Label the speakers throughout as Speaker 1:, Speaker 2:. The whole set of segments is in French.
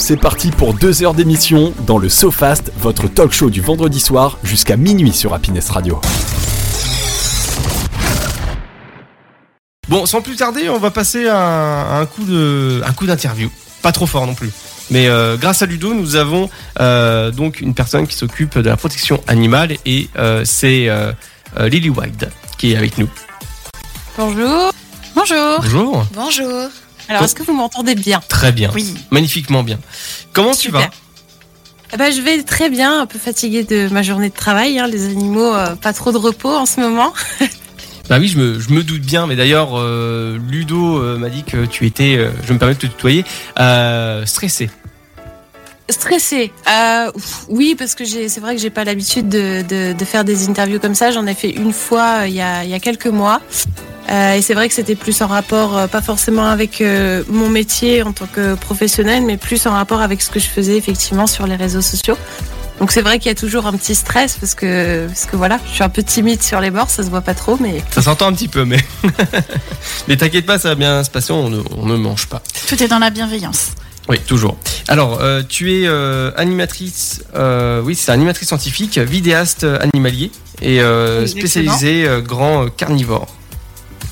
Speaker 1: C'est parti pour deux heures d'émission dans le SoFast, votre talk show du vendredi soir jusqu'à minuit sur Happiness Radio.
Speaker 2: Bon, sans plus tarder, on va passer à, un coup de, un coup d'interview. Pas trop fort non plus. Mais euh, grâce à Ludo, nous avons euh, donc une personne qui s'occupe de la protection animale et euh, c'est Lily White qui est avec nous.
Speaker 3: Bonjour.
Speaker 4: Bonjour.
Speaker 2: Bonjour.
Speaker 4: Bonjour.
Speaker 3: Alors, est-ce que vous m'entendez bien
Speaker 2: Très bien.
Speaker 3: Oui.
Speaker 2: Magnifiquement bien. Comment tu vas
Speaker 3: eh ben, je vais très bien, un peu fatiguée de ma journée de travail. Hein, les animaux, pas trop de repos en ce moment.
Speaker 2: Bah oui, je me, doute bien, mais d'ailleurs, euh, Ludo euh, m'a dit que tu étais, euh, je me permets de te tutoyer, stressé.
Speaker 3: Stressé, oui, parce que c'est vrai que j'ai pas l'habitude de, faire des interviews comme ça. J'en ai fait une fois il y a, quelques mois. et c'est vrai que c'était plus en rapport, pas forcément avec mon métier en tant que professionnel, mais plus en rapport avec ce que je faisais effectivement sur les réseaux sociaux. Donc c'est vrai qu'il y a toujours un petit stress parce que, parce que voilà, je suis un peu timide sur les bords, ça se voit pas trop, mais.
Speaker 2: Ça s'entend un petit peu, mais. mais t'inquiète pas, ça va bien se passer, on ne, mange pas.
Speaker 4: Tout est dans la bienveillance.
Speaker 2: Oui, toujours. Alors, euh, tu es euh, animatrice, euh, oui, c'est animatrice scientifique, vidéaste animalier et spécialisée grand carnivore.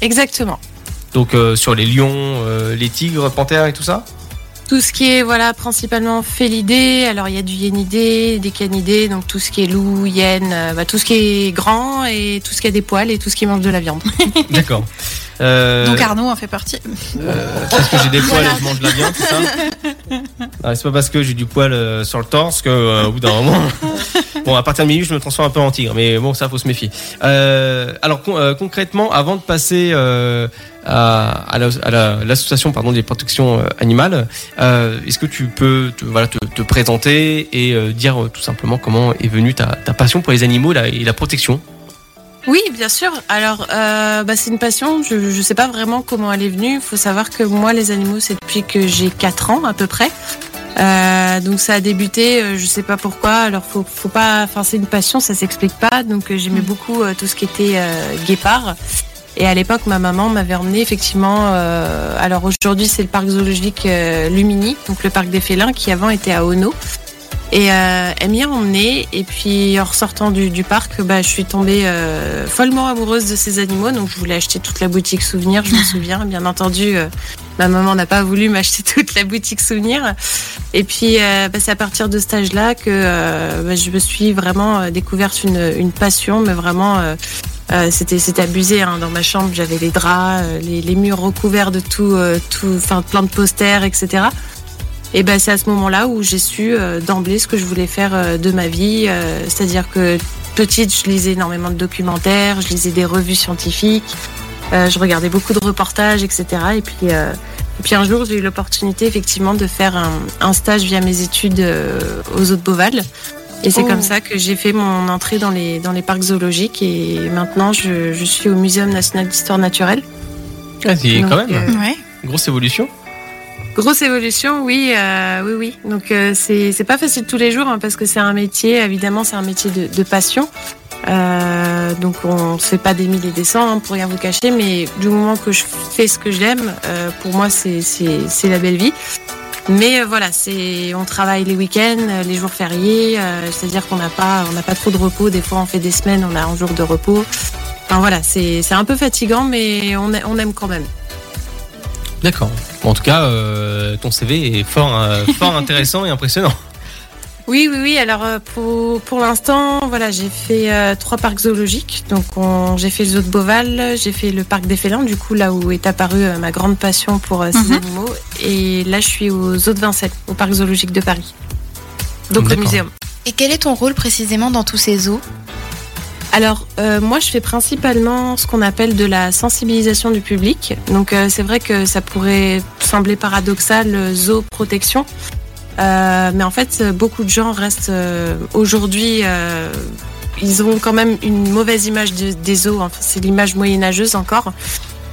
Speaker 3: Exactement.
Speaker 2: Donc sur les lions, les tigres, panthères et tout ça?
Speaker 3: Tout ce qui est voilà principalement félidé, alors il y a du yénidé, des canidés, donc tout ce qui est loup, hyène, bah, tout ce qui est grand et tout ce qui a des poils et tout ce qui mange de la viande.
Speaker 2: D'accord.
Speaker 4: Euh... Donc Arnaud en fait partie.
Speaker 2: Euh, parce que j'ai des poils et je mange de la viande, c'est ça C'est pas parce que j'ai du poil euh, sur le torse que au bout d'un moment. bon, à partir de minuit, je me transforme un peu en tigre, mais bon, ça faut se méfier. alors concrètement, avant de passer à, l'association pardon des protections animales, est-ce que tu peux te, voilà, te, présenter et dire tout simplement comment est venue ta, ta passion pour les animaux et la protection?
Speaker 3: Oui, bien sûr. Alors, euh, bah, c'est une passion. Je ne sais pas vraiment comment elle est venue. Il faut savoir que moi, les animaux, c'est depuis que j'ai 4 ans à peu près. Euh, donc ça a débuté, euh, je sais pas pourquoi. Alors faut, faut pas, enfin c'est une passion, ça s'explique pas. Donc j'aimais mm. beaucoup tout ce qui était guépard. Et à l'époque, ma maman m'avait emmené effectivement. alors aujourd'hui, c'est le parc zoologique Lumini, donc le parc des félins, qui avant était à Ono. Et euh, elle m'y a emmenée. Et puis en ressortant du, parc, bah, je suis tombée euh, follement amoureuse de ces animaux. Donc je voulais acheter toute la boutique souvenir, je me souviens. Bien entendu, euh, ma maman n'a pas voulu m'acheter toute la boutique souvenir. Et puis bah, c'est à partir de ce âge-là que bah, je me suis vraiment découverte une, passion, mais vraiment. c'était c'était abusé hein. dans ma chambre j'avais les draps les, les, murs recouverts de tout tout enfin plein de posters etc et ben c'est à ce moment-là où j'ai su euh, d'emblée ce que je voulais faire euh, de ma vie. Euh, c'est-à-dire que petite, je lisais énormément de documentaires, je lisais des revues scientifiques, je regardais beaucoup de reportages, etc. Et puis, et puis un jour, j'ai eu l'opportunité effectivement de faire un, stage via mes études aux eaux de Beauval. Et c'est comme oh. ça que j'ai fait mon entrée dans les, dans les parcs zoologiques. Et maintenant, je, je suis au Muséum national d'histoire naturelle.
Speaker 2: Ah, c'est quand même. Ouais. Grosse évolution.
Speaker 3: Grosse évolution, oui, euh, oui, oui. Donc euh, c'est pas facile tous les jours hein, parce que c'est un métier, évidemment, c'est un métier de, passion. Euh, donc on ne fait pas des milliers et des cents hein, pour rien vous cacher, mais du moment que je fais ce que j'aime, pour moi c'est la belle vie. Mais voilà, on travaille les week-ends, les jours fériés, c'est-à-dire qu'on n'a pas pas trop de repos. Des fois on fait des semaines, on a un jour de repos. Enfin voilà, c'est un peu fatigant, mais on aime quand même.
Speaker 2: D'accord. En tout cas, euh, ton CV est fort, euh, fort intéressant et impressionnant.
Speaker 3: Oui, oui, oui. Alors euh, pour, pour l'instant, voilà, j'ai fait trois parcs zoologiques. Donc j'ai fait le zoo de Beauval, j'ai fait le parc des félins, du coup là où est apparue ma grande passion pour ces mhm. animaux. Et là, je suis au zoo de Vincennes, au parc zoologique de Paris. Donc au muséum.
Speaker 4: Et quel est ton rôle précisément dans tous ces zoos?
Speaker 3: Alors, euh, moi, je fais principalement ce qu'on appelle de la sensibilisation du public. Donc, euh, c'est vrai que ça pourrait sembler paradoxal, euh, zooprotection. mais en fait, beaucoup de gens restent aujourd'hui. ils ont quand même une mauvaise image des zoos. Enfin, c'est l'image moyenâgeuse encore.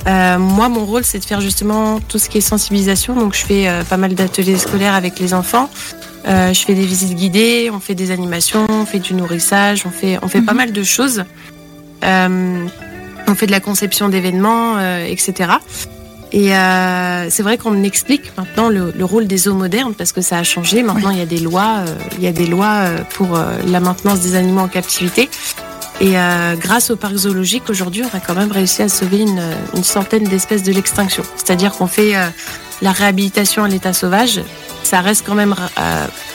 Speaker 3: moi, mon rôle, c'est de faire justement tout ce qui est sensibilisation. Donc, je fais pas mal d'ateliers scolaires avec les enfants. Euh, je fais des visites guidées, on fait des animations, on fait du nourrissage, on fait, on fait pas mhm. mal de choses. Euh, on fait de la conception d'événements, euh, etc. Et euh, c'est vrai qu'on explique maintenant le, rôle des eaux modernes parce que ça a changé. Maintenant, il y a des lois, il y a des lois pour la maintenance des animaux en captivité. Et grâce au parc zoologique, aujourd'hui, on a quand même réussi à sauver une, une centaine d'espèces de l'extinction. C'est-à-dire qu'on fait la réhabilitation à l'état sauvage. Ça reste quand même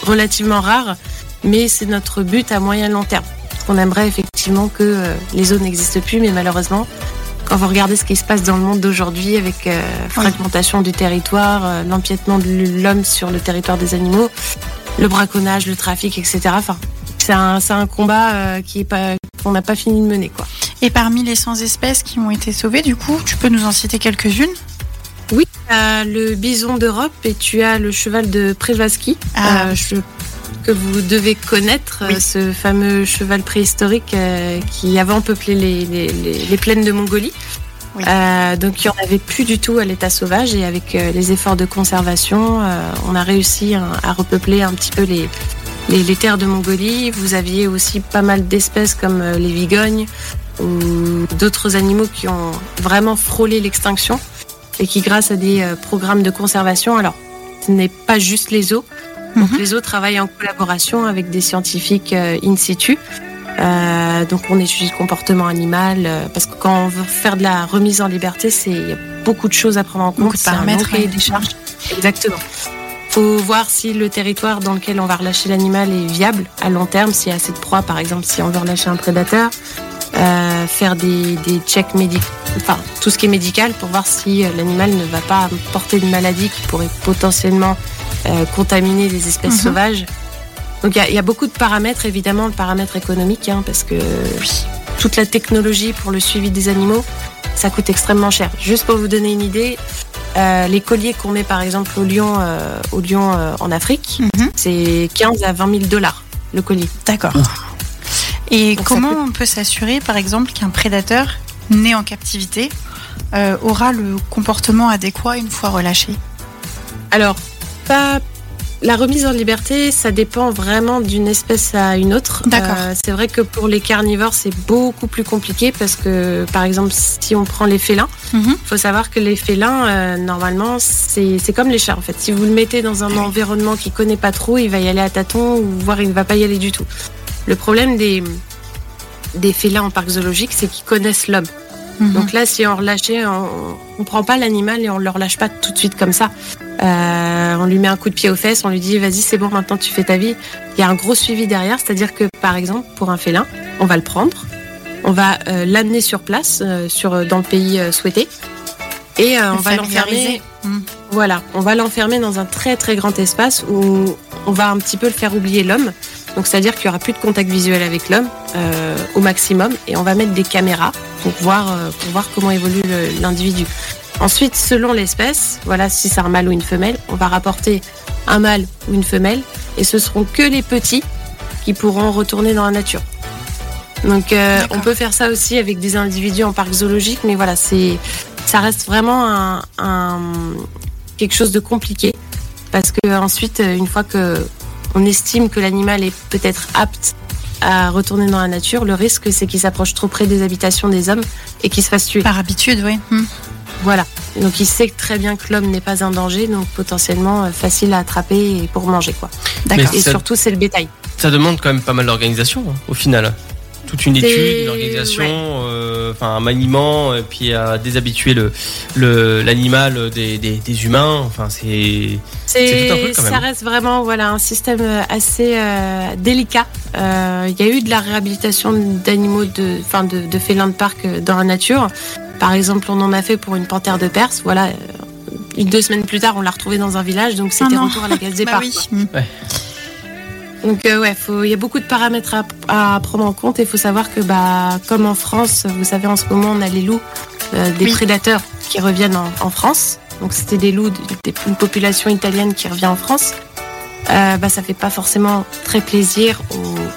Speaker 3: relativement rare, mais c'est notre but à moyen long terme. On aimerait effectivement que les zones n'existent plus, mais malheureusement, quand vous regardez ce qui se passe dans le monde d'aujourd'hui avec euh, fragmentation du territoire, euh, l'empiètement de l'homme sur le territoire des animaux, le braconnage, le trafic, etc. Enfin, c'est un, un, combat euh, qui est pas qu'on n'a pas fini de mener, quoi.
Speaker 4: Et parmi les 100 espèces qui ont été sauvées, du coup, tu peux nous en citer quelques-unes?
Speaker 3: Oui, le bison d'Europe et tu as le cheval de Prevasky. Ah. je que vous devez connaître, euh, ce fameux cheval préhistorique euh, qui avant peuplé les, les, plaines de Mongolie. Euh, donc il n'y en avait plus du tout à l'état sauvage et avec les efforts de conservation, on a réussi à repeupler un petit peu les, les, terres de Mongolie. Vous aviez aussi pas mal d'espèces comme les vigognes ou d'autres animaux qui ont vraiment frôlé l'extinction et qui grâce à des programmes de conservation, alors ce n'est pas juste les eaux, donc mhm. les autres travaillent en collaboration avec des scientifiques euh, in situ. Euh, donc on étudie le comportement animal euh, parce que quand on veut faire de la remise en liberté, c'est il y a beaucoup de choses à prendre en compte,
Speaker 4: c'est un et
Speaker 3: des charges. Exactement. Faut voir si le territoire dans lequel on va relâcher l'animal est viable à long terme, s'il y a assez de proie, par exemple, si on veut relâcher un prédateur. Euh, faire des, des checks médicaux, enfin tout ce qui est médical pour voir si l'animal ne va pas porter une maladie qui pourrait potentiellement euh, contaminer les espèces mhm. sauvages. Donc il y, a beaucoup de paramètres, évidemment le paramètre économique, hein, parce que toute la technologie pour le suivi des animaux, ça coûte extrêmement cher. Juste pour vous donner une idée, euh, les colliers qu'on met par exemple au lion, euh, au lion en Afrique, mhm. c'est 15 à 20 000 dollars le collier.
Speaker 4: D'accord. Et comment on peut s'assurer par exemple qu'un prédateur né en captivité aura le comportement adéquat une fois relâché?
Speaker 3: Alors, la remise en liberté, ça dépend vraiment d'une espèce à une autre.
Speaker 4: D'accord. Euh,
Speaker 3: c'est vrai que pour les carnivores, c'est beaucoup plus compliqué parce que, par exemple, si on prend les félins, il mhm. faut savoir que les félins, euh, normalement, c'est comme les chats en fait. Si vous le mettez dans un environnement qu'il connaît pas trop, il va y aller à tâtons ou voire il ne va pas y aller du tout. Le problème des, des félins en parc zoologique, c'est qu'ils connaissent l'homme. Mhm. Donc là, si on relâchait, on, ne prend pas l'animal et on le relâche pas tout de suite comme ça. Euh, on lui met un coup de pied aux fesses, on lui dit vas-y c'est bon maintenant tu fais ta vie. Il y a un gros suivi derrière, c'est-à-dire que par exemple pour un félin, on va le prendre, on va euh, l'amener sur place, euh, sur dans le pays souhaité, et on va l'enfermer. Hmm. Voilà, on va l'enfermer dans un très très grand espace où on va un petit peu le faire oublier l'homme. Donc c'est-à-dire qu'il y aura plus de contact visuel avec l'homme au maximum, et on va mettre des caméras pour voir pour voir comment évolue l'individu. Ensuite, selon l'espèce, voilà, si c'est un mâle ou une femelle, on va rapporter un mâle ou une femelle, et ce seront que les petits qui pourront retourner dans la nature. Donc, euh, on peut faire ça aussi avec des individus en parc zoologique, mais voilà, c'est, ça reste vraiment un, quelque chose de compliqué, parce que ensuite, une fois que on estime que l'animal est peut-être apte à retourner dans la nature, le risque c'est qu'il s'approche trop près des habitations des hommes et qu'il se fasse tuer.
Speaker 4: Par habitude, oui. Hmm.
Speaker 3: Voilà. Donc il sait très bien que l'homme n'est pas un danger, donc potentiellement euh, facile à attraper pour manger quoi.
Speaker 2: D'accord.
Speaker 3: Et surtout c'est le bétail.
Speaker 2: Ça demande quand même pas mal d'organisation hein, au final. Toute une étude, une organisation, euh, enfin un maniement, et puis à déshabituer le l'animal des, des, humains. Enfin c'est
Speaker 3: c'est tout un truc quand même. Ça reste vraiment voilà un système euh, assez délicat. Il y a eu de la réhabilitation d'animaux de enfin de, de félins de parc dans la nature. Par exemple, on en a fait pour une panthère de Perse. Voilà, une deux semaines plus tard, on l'a retrouvée dans un village, donc c'était ah retour à la case départ.
Speaker 4: bah
Speaker 3: Donc euh, ouais, il y a beaucoup de paramètres à, prendre en compte et il faut savoir que bah comme en France, vous savez en ce moment on a les loups euh, des prédateurs qui reviennent en, France. Donc c'était des loups d'une population italienne qui revient en France. Euh, bah ça fait pas forcément très plaisir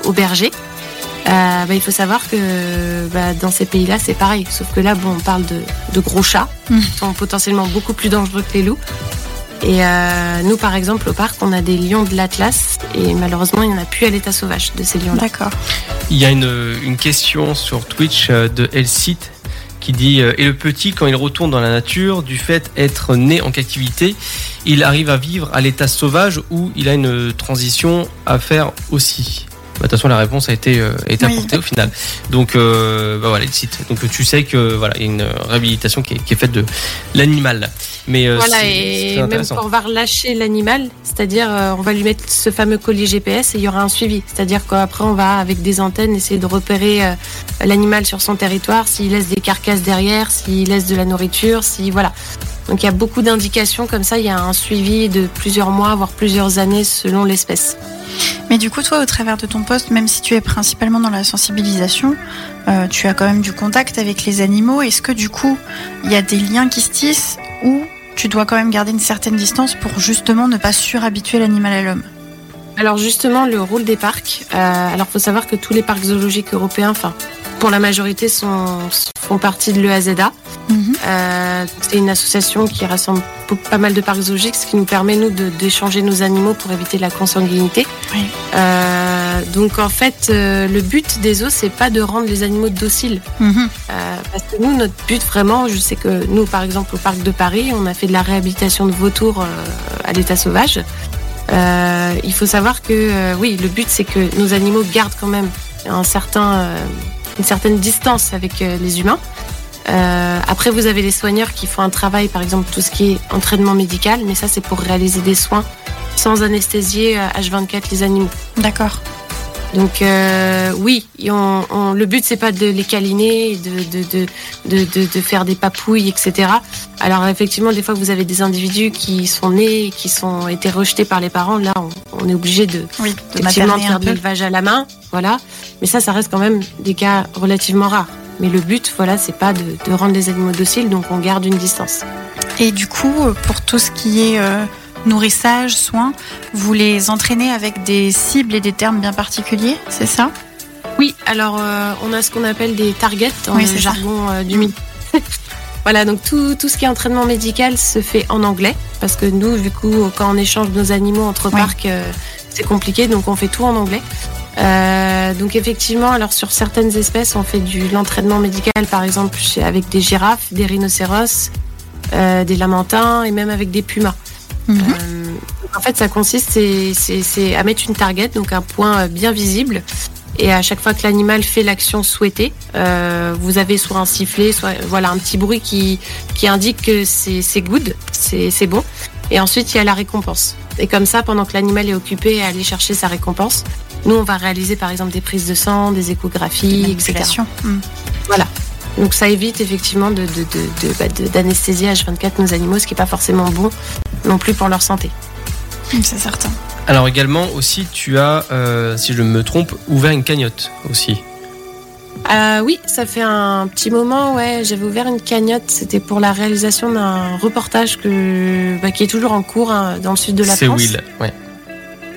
Speaker 3: aux bergers. Euh, bah, il faut savoir que bah, dans ces pays-là, c'est pareil. Sauf que là, bon, on parle de, gros chats, mm. qui sont potentiellement beaucoup plus dangereux que les loups. Et euh, nous, par exemple, au parc, on a des lions de l'Atlas et malheureusement, il n'y en a plus à l'état sauvage de ces lions-là.
Speaker 4: D'accord.
Speaker 2: Il y a une, une, question sur Twitch euh, de Elsit qui dit euh, Et le petit, quand il retourne dans la nature, du fait d'être né en captivité, il arrive à vivre à l'état sauvage où il a une transition à faire aussi? De toute façon, la réponse a été, euh, été apportée au final. Donc, euh, bah, voilà, le site. Donc, tu sais que voilà, il y a une réhabilitation qui est, qui est faite de l'animal.
Speaker 3: Mais euh, voilà, et même quand on va relâcher l'animal, c'est-à-dire on va lui mettre ce fameux colis GPS et il y aura un suivi. C'est-à-dire qu'après, on va avec des antennes essayer de repérer l'animal sur son territoire, s'il laisse des carcasses derrière, s'il laisse de la nourriture, si voilà. Donc il y a beaucoup d'indications comme ça, il y a un suivi de plusieurs mois, voire plusieurs années selon l'espèce.
Speaker 4: Mais du coup, toi, au travers de ton poste, même si tu es principalement dans la sensibilisation, euh, tu as quand même du contact avec les animaux. Est-ce que du coup, il y a des liens qui se tissent ou tu dois quand même garder une certaine distance pour justement ne pas surhabituer l'animal à l'homme?
Speaker 3: Alors justement, le rôle des parcs. Euh, alors, faut savoir que tous les parcs zoologiques européens, enfin, pour la majorité, sont, font partie de l'EAZA. Mhm. Euh, c'est une association qui rassemble pas mal de parcs zoologiques, ce qui nous permet, nous, d'échanger nos animaux pour éviter la consanguinité. Euh, donc, en fait, euh, le but des zoos, c'est pas de rendre les animaux dociles. Mhm. parce que nous, notre but, vraiment, je sais que nous, par exemple, au parc de Paris, on a fait de la réhabilitation de vautours à l'état sauvage. Il faut savoir que, oui, le but, c'est que nos animaux gardent quand même certain, une certaine distance avec les humains. Euh, après, vous avez les soigneurs qui font un travail, par exemple tout ce qui est entraînement médical, mais ça c'est pour réaliser des soins sans anesthésier H24 euh, les animaux.
Speaker 4: D'accord.
Speaker 3: Donc euh, oui, le but c'est pas de les câliner, de de, faire des papouilles, etc. Alors effectivement, des fois vous avez des individus qui sont nés, qui sont été rejetés par les parents. Là, on, est obligé de,
Speaker 4: oui,
Speaker 3: faire de l'élevage à la main, voilà. Mais ça, ça reste quand même des cas relativement rares. Mais le but, voilà, c'est pas de, rendre les animaux dociles, donc on garde une distance.
Speaker 4: Et du coup, pour tout ce qui est euh, nourrissage, soins, vous les entraînez avec des cibles et des termes bien particuliers, c'est ça?
Speaker 3: Oui, alors euh, on a ce qu'on appelle des targets dans le jargon euh, du milieu. Voilà, donc tout, tout, ce qui est entraînement médical se fait en anglais, parce que nous, du coup, quand on échange nos animaux entre parcs, c'est compliqué, donc on fait tout en anglais. Euh, donc effectivement, alors sur certaines espèces, on fait du l'entraînement médical, par exemple avec des girafes, des rhinocéros, euh, des lamantins et même avec des pumas. Euh, en fait, ça consiste c'est à mettre une target, donc un point bien visible. Et à chaque fois que l'animal fait l'action souhaitée, vous avez soit un sifflet, soit voilà un petit bruit qui, qui indique que c'est good, c'est bon. Et ensuite, il y a la récompense. Et comme ça, pendant que l'animal est occupé à aller chercher sa récompense, nous, on va réaliser par exemple des prises de sang, des échographies, etc. Voilà. Donc ça évite effectivement d'anesthésier de, de, bah, H24 nos animaux, ce qui n'est pas forcément bon non plus pour leur santé.
Speaker 4: C'est certain.
Speaker 2: Alors également aussi, tu as, euh, si je me trompe, ouvert une cagnotte aussi.
Speaker 3: Euh, oui, ça fait un petit moment, ouais, j'avais ouvert une cagnotte, c'était pour la réalisation d'un reportage que, bah, qui est toujours en cours hein, dans le sud de la France.
Speaker 2: C'est Will, ouais.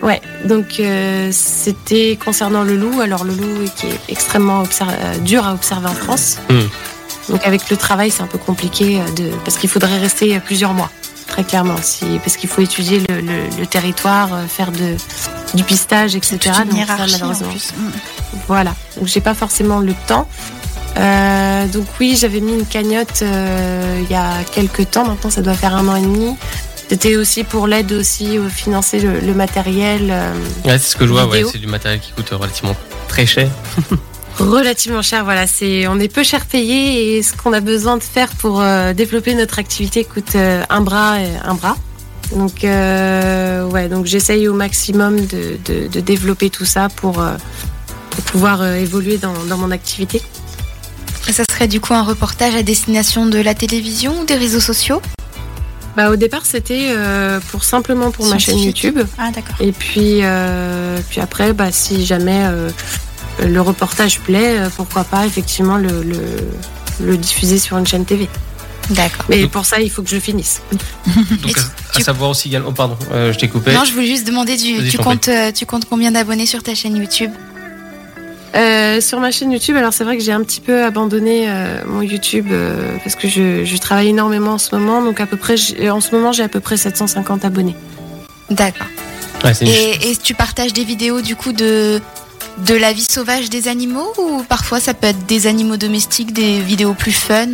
Speaker 3: Ouais, donc euh, c'était concernant le loup. Alors le loup qui est extrêmement euh, dur à observer en France. Hmm. Donc avec le travail, c'est un peu compliqué euh, de, parce qu'il faudrait rester plusieurs mois, très clairement, si, parce qu'il faut étudier le, territoire, faire de, du pistage, etc.
Speaker 4: donc malheureusement. Hmm.
Speaker 3: Voilà, donc j'ai pas forcément le temps. donc oui, j'avais mis une cagnotte il y a quelques temps. Maintenant, ça doit faire un an et demi. C'était aussi pour l'aide aussi au financer le, matériel. Euh,
Speaker 2: ouais, c'est ce que je vois, ouais, c'est du matériel qui coûte relativement très cher.
Speaker 3: relativement cher, voilà. C'est, on est peu cher payé et ce qu'on a besoin de faire pour euh, développer notre activité coûte euh, un bras et un bras. Donc, ouais, donc j'essaye au maximum de, de, développer tout ça pour, pour pouvoir évoluer dans, dans mon activité.
Speaker 5: Ça serait du coup un reportage à destination de la télévision ou des réseaux sociaux?
Speaker 3: Bah, au départ, c'était euh, pour simplement pour ma chaîne YouTube.
Speaker 4: Ah, d'accord.
Speaker 3: Et puis, euh, puis après, bah, si jamais euh, le reportage plaît, pourquoi pas effectivement le, le, diffuser sur une chaîne TV.
Speaker 5: D'accord.
Speaker 3: Mais pour ça, il faut que je finisse.
Speaker 2: Donc, à, savoir aussi également. Oh, pardon, je t'ai coupé.
Speaker 5: Non, je voulais juste demander du, tu, comptes, tu comptes combien d'abonnés sur ta chaîne YouTube?
Speaker 3: Euh, sur ma chaîne YouTube, alors c'est vrai que j'ai un petit peu abandonné euh, mon YouTube euh, parce que je, travaille énormément en ce moment. Donc à peu près, en ce moment, j'ai à peu près 750 abonnés.
Speaker 5: D'accord. et, tu partages des vidéos du coup de de la vie sauvage des animaux? Ou parfois ça peut être des animaux domestiques, des vidéos plus fun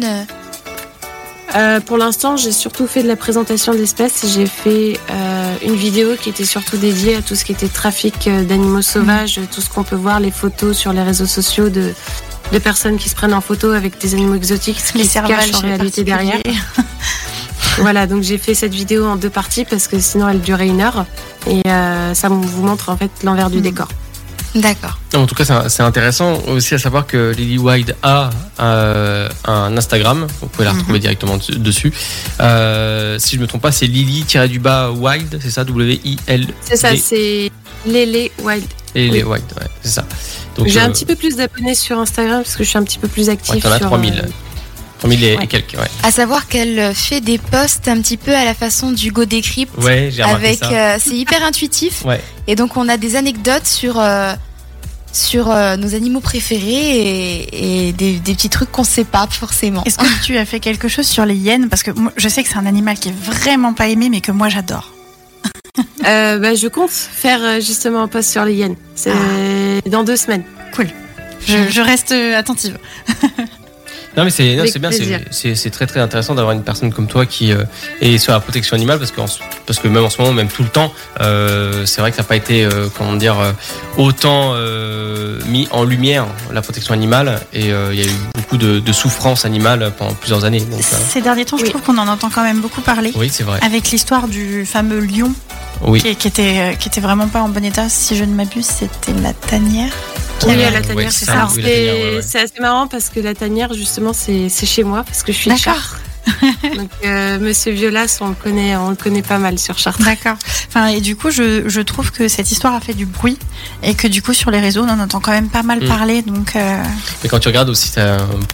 Speaker 5: euh
Speaker 3: pour l'instant, j'ai surtout fait de la présentation d'espèces. J'ai fait euh, une vidéo qui était surtout dédiée à tout ce qui était trafic euh, d'animaux sauvages, tout ce qu'on peut voir, les photos sur les réseaux sociaux de, de personnes qui se prennent en photo avec des animaux exotiques, ce qui se cache en réalité derrière. voilà, donc j'ai fait cette vidéo en deux parties parce que sinon elle durait une heure et euh, ça vous montre en fait l'envers du
Speaker 4: Mm.
Speaker 3: décor.
Speaker 5: D'accord.
Speaker 2: En tout cas, c'est- intéressant aussi à savoir que Lily Wide a euh, un Instagram. Vous pouvez la retrouver directement dessus-. Euh, si je me trompe pas, c'est Lily-du-bas Wild, c'est ça W-I-L.
Speaker 3: C'est ça, c'est Lélé Wild.
Speaker 2: Lily Wild, ouais, c'est ça.
Speaker 3: J'ai
Speaker 2: euh,
Speaker 3: un petit peu plus d'abonnés sur Instagram parce que je suis un petit peu plus active.
Speaker 2: Ouais, t'en as
Speaker 3: sur,
Speaker 2: 3000.
Speaker 3: Euh,
Speaker 2: 3000 et,
Speaker 3: ouais.
Speaker 2: et quelques, ouais.
Speaker 5: À savoir qu'elle fait des posts un petit peu à la façon du Go Decrypt.
Speaker 2: Ouais, j'ai remarqué
Speaker 5: avec
Speaker 2: ça.
Speaker 5: euh, c'est hyper intuitif
Speaker 2: Ouais.
Speaker 5: et donc on a des anecdotes sur euh, sur euh, nos animaux préférés et, et des, des petits trucs qu'on sait pas forcément.
Speaker 4: Est-ce que tu as fait quelque chose sur les hyènes? Parce que moi, je sais que c'est un animal qui est vraiment pas aimé, mais que moi j'adore.
Speaker 3: Euh, bah, je compte faire justement un post sur les hyènes. C'est dans deux semaines.
Speaker 4: Je, je reste attentive.
Speaker 2: Non mais c'est bien, c'est- très très intéressant d'avoir une personne comme toi qui euh, est sur la protection animale parce que parce que même en ce moment, même tout le temps, euh, c'est vrai que ça n'a pas été euh, comment dire autant euh, mis en lumière la protection animale et euh, il y a eu beaucoup de, de souffrance animale pendant plusieurs années. Donc, euh,
Speaker 4: Ces derniers temps, je
Speaker 3: Oui.
Speaker 4: trouve qu'on en entend quand même beaucoup parler.
Speaker 2: oui, c'est vrai.
Speaker 4: Avec l'histoire du fameux lion
Speaker 2: Oui.
Speaker 4: qui, qui était, qui était vraiment pas en bon état. Si je ne m'abuse, c'était la tanière.
Speaker 3: Oui, à la tanière,
Speaker 2: c'est
Speaker 3: c'est
Speaker 2: ça,
Speaker 3: ça.
Speaker 2: oui, la tanière, ouais, ouais.
Speaker 3: C'est assez marrant parce que la tanière, justement, c'est c'est chez moi parce que je suis de
Speaker 4: D'accord.
Speaker 3: Chartres. Donc, euh, Monsieur Violas, on le connaît, on le connaît pas mal sur Chartres.
Speaker 4: D'accord. Enfin, et du coup, je, je trouve que cette histoire a fait du bruit et que du coup, sur les réseaux, on en entend quand même pas mal
Speaker 2: Mm.
Speaker 4: parler. Donc, euh,
Speaker 2: Mais quand tu regardes aussi,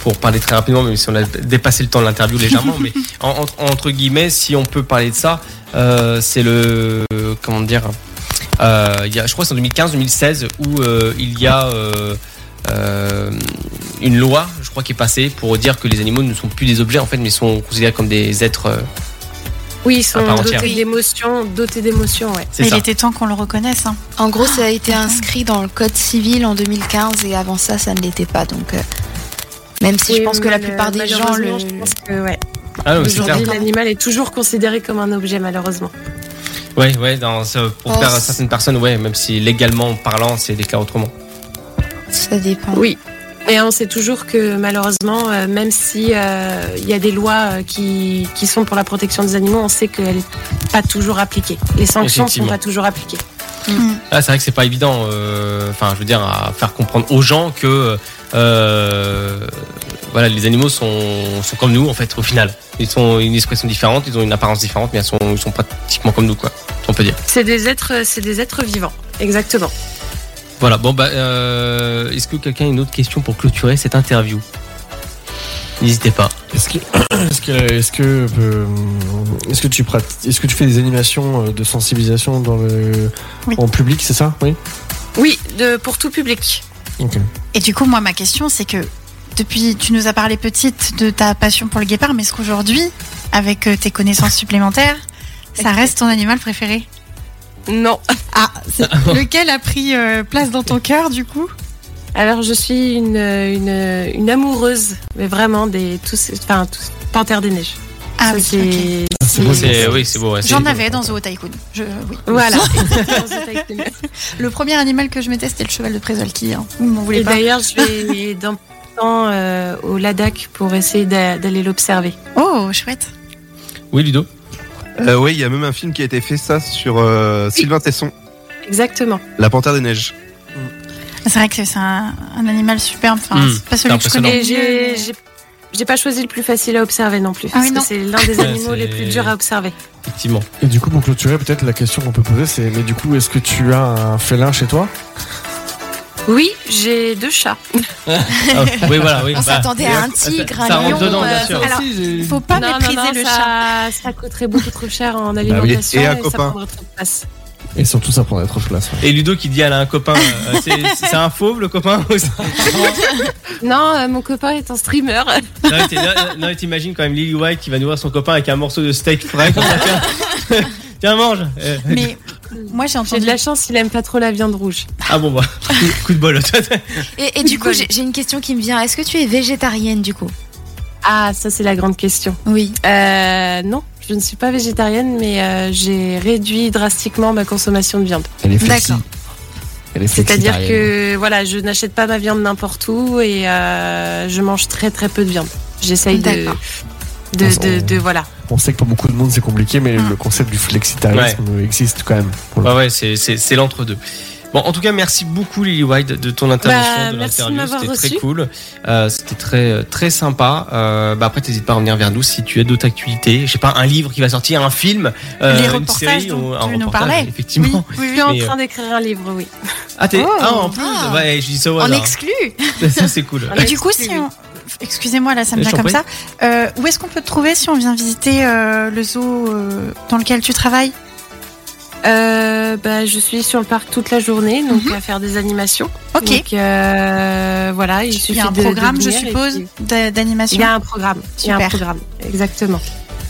Speaker 2: pour parler très rapidement, même si on a dépassé le temps de l'interview légèrement, mais en- entre, entre guillemets, si on peut parler de ça, euh, c'est le comment dire, euh, il y a, je crois que c'est en 2015-2016 où euh, il y a euh, euh, une loi, je crois, qui est passée pour dire que les animaux ne sont plus des objets en fait, mais sont considérés comme des êtres. euh,
Speaker 3: Oui, ils sont
Speaker 2: À part entière.
Speaker 3: dotés d'émotions, dotés d'émotions, ouais.
Speaker 2: c'est
Speaker 4: il était temps qu'on le reconnaisse. hein.
Speaker 5: En gros, ça a été inscrit dans le code civil en 2015 et avant ça, ça ne l'était pas. Donc, euh, même si je pense que la plupart des gens le.
Speaker 3: Je pense que, ouais.
Speaker 2: Ah non, mais c'est clair.
Speaker 3: Aujourd'hui, l'animal est toujours considéré comme un objet, malheureusement.
Speaker 2: Ouais, ouais, dans, ce- pour
Speaker 5: Oh,
Speaker 2: faire certaines personnes, ouais, même si légalement parlant, c'est déclaré autrement.
Speaker 5: Ça dépend.
Speaker 3: Oui. Mais on sait toujours que malheureusement, euh, même si euh, il y a des lois euh, qui, qui sont pour la protection des animaux, on sait qu'elles ne sont pas toujours appliquées. Les sanctions ne sont pas toujours appliquées.
Speaker 2: Ah, c'est vrai que c'est pas évident. euh, Enfin, je veux dire, à faire comprendre aux gens que euh, voilà, les animaux sont, sont comme nous en fait. Au final, ils sont une expression différente, ils ont une apparence différente, mais ils sont, ils sont pratiquement comme nous, quoi. On peut dire.
Speaker 3: C'est des êtres, c'est des êtres vivants. Exactement.
Speaker 2: Voilà. Bon, bah, euh, est-ce que quelqu'un a une autre question pour clôturer cette interview? N'hésitez pas.
Speaker 6: Est-ce que, est-ce que, est-ce que, euh, est-ce que tu pratiques, est-ce que tu fais des animations euh, de sensibilisation dans le,
Speaker 4: Oui.
Speaker 6: en public, c'est ça? Oui.
Speaker 3: Oui, de, pour tout public.
Speaker 4: Et du coup, moi, ma question, c'est que depuis, tu nous as parlé petite de ta passion pour le guépard, mais est-ce qu'aujourd'hui, avec euh, tes connaissances supplémentaires, ça reste ton animal préféré?
Speaker 3: Non.
Speaker 4: Ah, c'est- lequel a pris euh, place dans ton cœur, du coup?
Speaker 3: Alors je suis une, une, une amoureuse, mais vraiment des tous, enfin tous, Panthère des neiges.
Speaker 4: Ah
Speaker 3: Ça,
Speaker 4: oui,
Speaker 3: c'est,
Speaker 4: ok.
Speaker 6: c'est beau,
Speaker 2: C'est, oui, c'est beau. ouais, c'est-
Speaker 4: J'en avais dans Zoo Tycoon. Je, oui.
Speaker 3: Voilà.
Speaker 4: Le premier animal que je mettais, c'était le cheval de Prézolki. Hein. Vous m'en voulez
Speaker 3: Et
Speaker 4: pas
Speaker 3: d'ailleurs, je vais dans temps euh, au Ladakh pour essayer d'a- d'aller l'observer.
Speaker 4: Oh, chouette.
Speaker 2: Oui, Ludo.
Speaker 7: Euh, oui, il y a même un film qui a été fait ça sur euh, Sylvain Tesson,
Speaker 3: Exactement.
Speaker 7: La Panthère des Neiges.
Speaker 4: C'est vrai que c'est un, un animal superbe. Enfin,
Speaker 2: Mm,
Speaker 4: c'est pas celui que je
Speaker 2: impressionnant.
Speaker 4: connais.
Speaker 3: J'ai, j'ai, pas choisi le plus facile à observer non plus.
Speaker 4: Ah oui,
Speaker 3: parce
Speaker 4: non.
Speaker 3: que c'est l'un des
Speaker 2: Ouais,
Speaker 3: animaux les plus durs à observer.
Speaker 2: Effectivement.
Speaker 6: Et du coup, pour clôturer, peut-être la question qu'on peut poser, c'est, mais du coup, est-ce que tu as un félin chez toi?
Speaker 3: Oui, j'ai deux chats.
Speaker 2: Ah, oui, voilà. Oui,
Speaker 5: On
Speaker 2: bah,
Speaker 5: s'attendait à un tigre,
Speaker 2: ça,
Speaker 5: un
Speaker 2: ça
Speaker 5: lion,
Speaker 2: dedans, bien
Speaker 5: euh,
Speaker 2: sûr.
Speaker 4: alors, Il faut pas
Speaker 3: non, non,
Speaker 4: mépriser
Speaker 3: non,
Speaker 4: le
Speaker 3: ça,
Speaker 4: chat.
Speaker 3: ça coûterait beaucoup trop cher en alimentation
Speaker 7: et un
Speaker 3: ça
Speaker 7: copain.
Speaker 3: prendrait trop de place.
Speaker 6: Et surtout, ça prendrait trop de place. ouais.
Speaker 2: Et Ludo qui dit elle a un copain, euh, c'est, c'est un fauve le copain
Speaker 3: Non, euh, mon copain est un streamer.
Speaker 2: Non, mais t'es- non, non, mais t'imagines quand même Lily White qui va nourrir son copain avec un morceau de steak frais comme ça. Tiens, tiens mange. Euh,
Speaker 4: Mais Moi, j'ai
Speaker 3: J'ai
Speaker 4: entendu.
Speaker 3: de la chance, il aime pas trop la viande rouge.
Speaker 2: Ah bon, bah, coup, coup de bol.
Speaker 5: Et, et du coup, j'ai j'ai une question qui me vient. Est-ce que tu es végétarienne du coup?
Speaker 3: Ah, ça c'est la grande question.
Speaker 5: Oui.
Speaker 3: Euh, non, je ne suis pas végétarienne, mais euh, j'ai réduit drastiquement ma consommation de viande.
Speaker 6: Elle est flexi.
Speaker 5: D'accord.
Speaker 6: Elle est
Speaker 3: C'est-à-dire que voilà, je n'achète pas ma viande n'importe où et euh, je mange très très peu de viande. J'essaye de, de,
Speaker 6: On-
Speaker 3: de, de- voilà.
Speaker 6: On sait que pour beaucoup de monde c'est compliqué, mais
Speaker 4: Mm.
Speaker 6: le concept du flexitarianisme existe quand même. pour le
Speaker 2: Ouais, ouais, c'est- c'est c'est l'entre-deux. Bon, en tout cas, merci beaucoup Lily White de ton intervention,
Speaker 3: Bah,
Speaker 2: de
Speaker 3: merci de
Speaker 2: l'interview.
Speaker 3: m'avoir
Speaker 2: C'était très
Speaker 3: reçu.
Speaker 2: cool. Euh, C'était très très sympa. Euh, bah après, n'hésite pas à revenir vers nous si tu as d'autres activités. Je sais pas, un livre qui va sortir, un film, euh,
Speaker 4: Les
Speaker 2: une
Speaker 4: reportages
Speaker 2: série,
Speaker 4: dont
Speaker 2: ou un
Speaker 4: tu nous parlais.
Speaker 2: Effectivement.
Speaker 3: Je suis en
Speaker 2: Mais,
Speaker 3: train d'écrire un livre, oui.
Speaker 2: Ah, t'es
Speaker 4: Oh.
Speaker 2: ah, en plus,
Speaker 5: Ah.
Speaker 2: ouais, je dis ça au
Speaker 5: En
Speaker 2: hasard.
Speaker 5: exclu
Speaker 2: Ça, c'est cool.
Speaker 3: On
Speaker 4: Et
Speaker 3: a
Speaker 4: du coup, si on... Excusez-moi, là, ça me vient comme ça. Euh, où est-ce qu'on peut te trouver si on vient visiter euh, le zoo euh, dans lequel tu travailles?
Speaker 3: Euh, bah, je suis sur le parc toute la journée, donc
Speaker 4: Mhm.
Speaker 3: à faire des animations.
Speaker 4: Ok.
Speaker 3: Donc euh, voilà, il
Speaker 4: Il
Speaker 3: suffit
Speaker 4: y a un
Speaker 3: de- de
Speaker 4: programme, je suppose,
Speaker 3: puis-
Speaker 4: d'a- d'animation.
Speaker 3: Il y a un programme. Il y a un programme, exactement.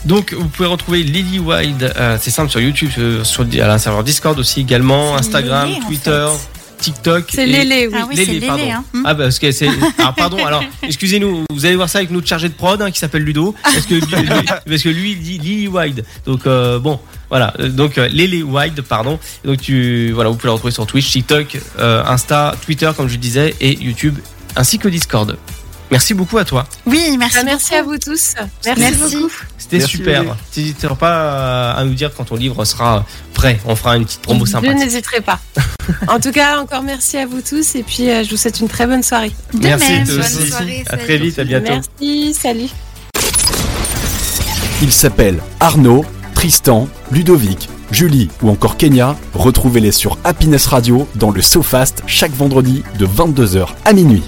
Speaker 2: Donc, vous pouvez retrouver Lily Wide, euh, c'est simple, sur YouTube, sur, sur à la serveur Discord aussi également, Instagram,
Speaker 4: en
Speaker 2: Twitter, TikTok.
Speaker 3: C'est
Speaker 2: et-
Speaker 3: Lélé, oui.
Speaker 4: Ah oui,
Speaker 2: Lélé,
Speaker 4: c'est
Speaker 2: pardon.
Speaker 4: Lélé. Hein. Hmm.
Speaker 2: Ah bah parce que c'est alors pardon alors excusez-nous vous allez voir ça avec notre chargé de prod hein, qui s'appelle Ludo parce que lui, lui- parce que lui il dit Lily Wide donc euh, bon voilà Euh, donc euh, Lily Wide pardon donc tu voilà vous pouvez le retrouver sur Twitch TikTok euh, Insta Twitter comme je disais et YouTube ainsi que Discord merci beaucoup à toi
Speaker 4: Oui, merci.
Speaker 3: Ah, merci à vous tous. Merci,
Speaker 4: Merci.
Speaker 3: beaucoup.
Speaker 2: c'était super n'hésitez pas à nous dire quand ton livre sera prêt on fera une petite promo
Speaker 3: Je
Speaker 2: sympathique
Speaker 3: n'hésiterai pas. en tout cas, encore merci à vous tous et puis euh, je vous souhaite une très bonne soirée.
Speaker 4: De
Speaker 2: merci
Speaker 4: même.
Speaker 5: Bonne
Speaker 2: aussi.
Speaker 5: soirée,
Speaker 2: à très vite à bientôt
Speaker 3: Merci, salut.
Speaker 1: Ils s'appellent Arnaud, Tristan, Ludovic, Julie ou encore Kenya. Retrouvez-les sur Happiness Radio dans le SoFast chaque vendredi de 22h à minuit.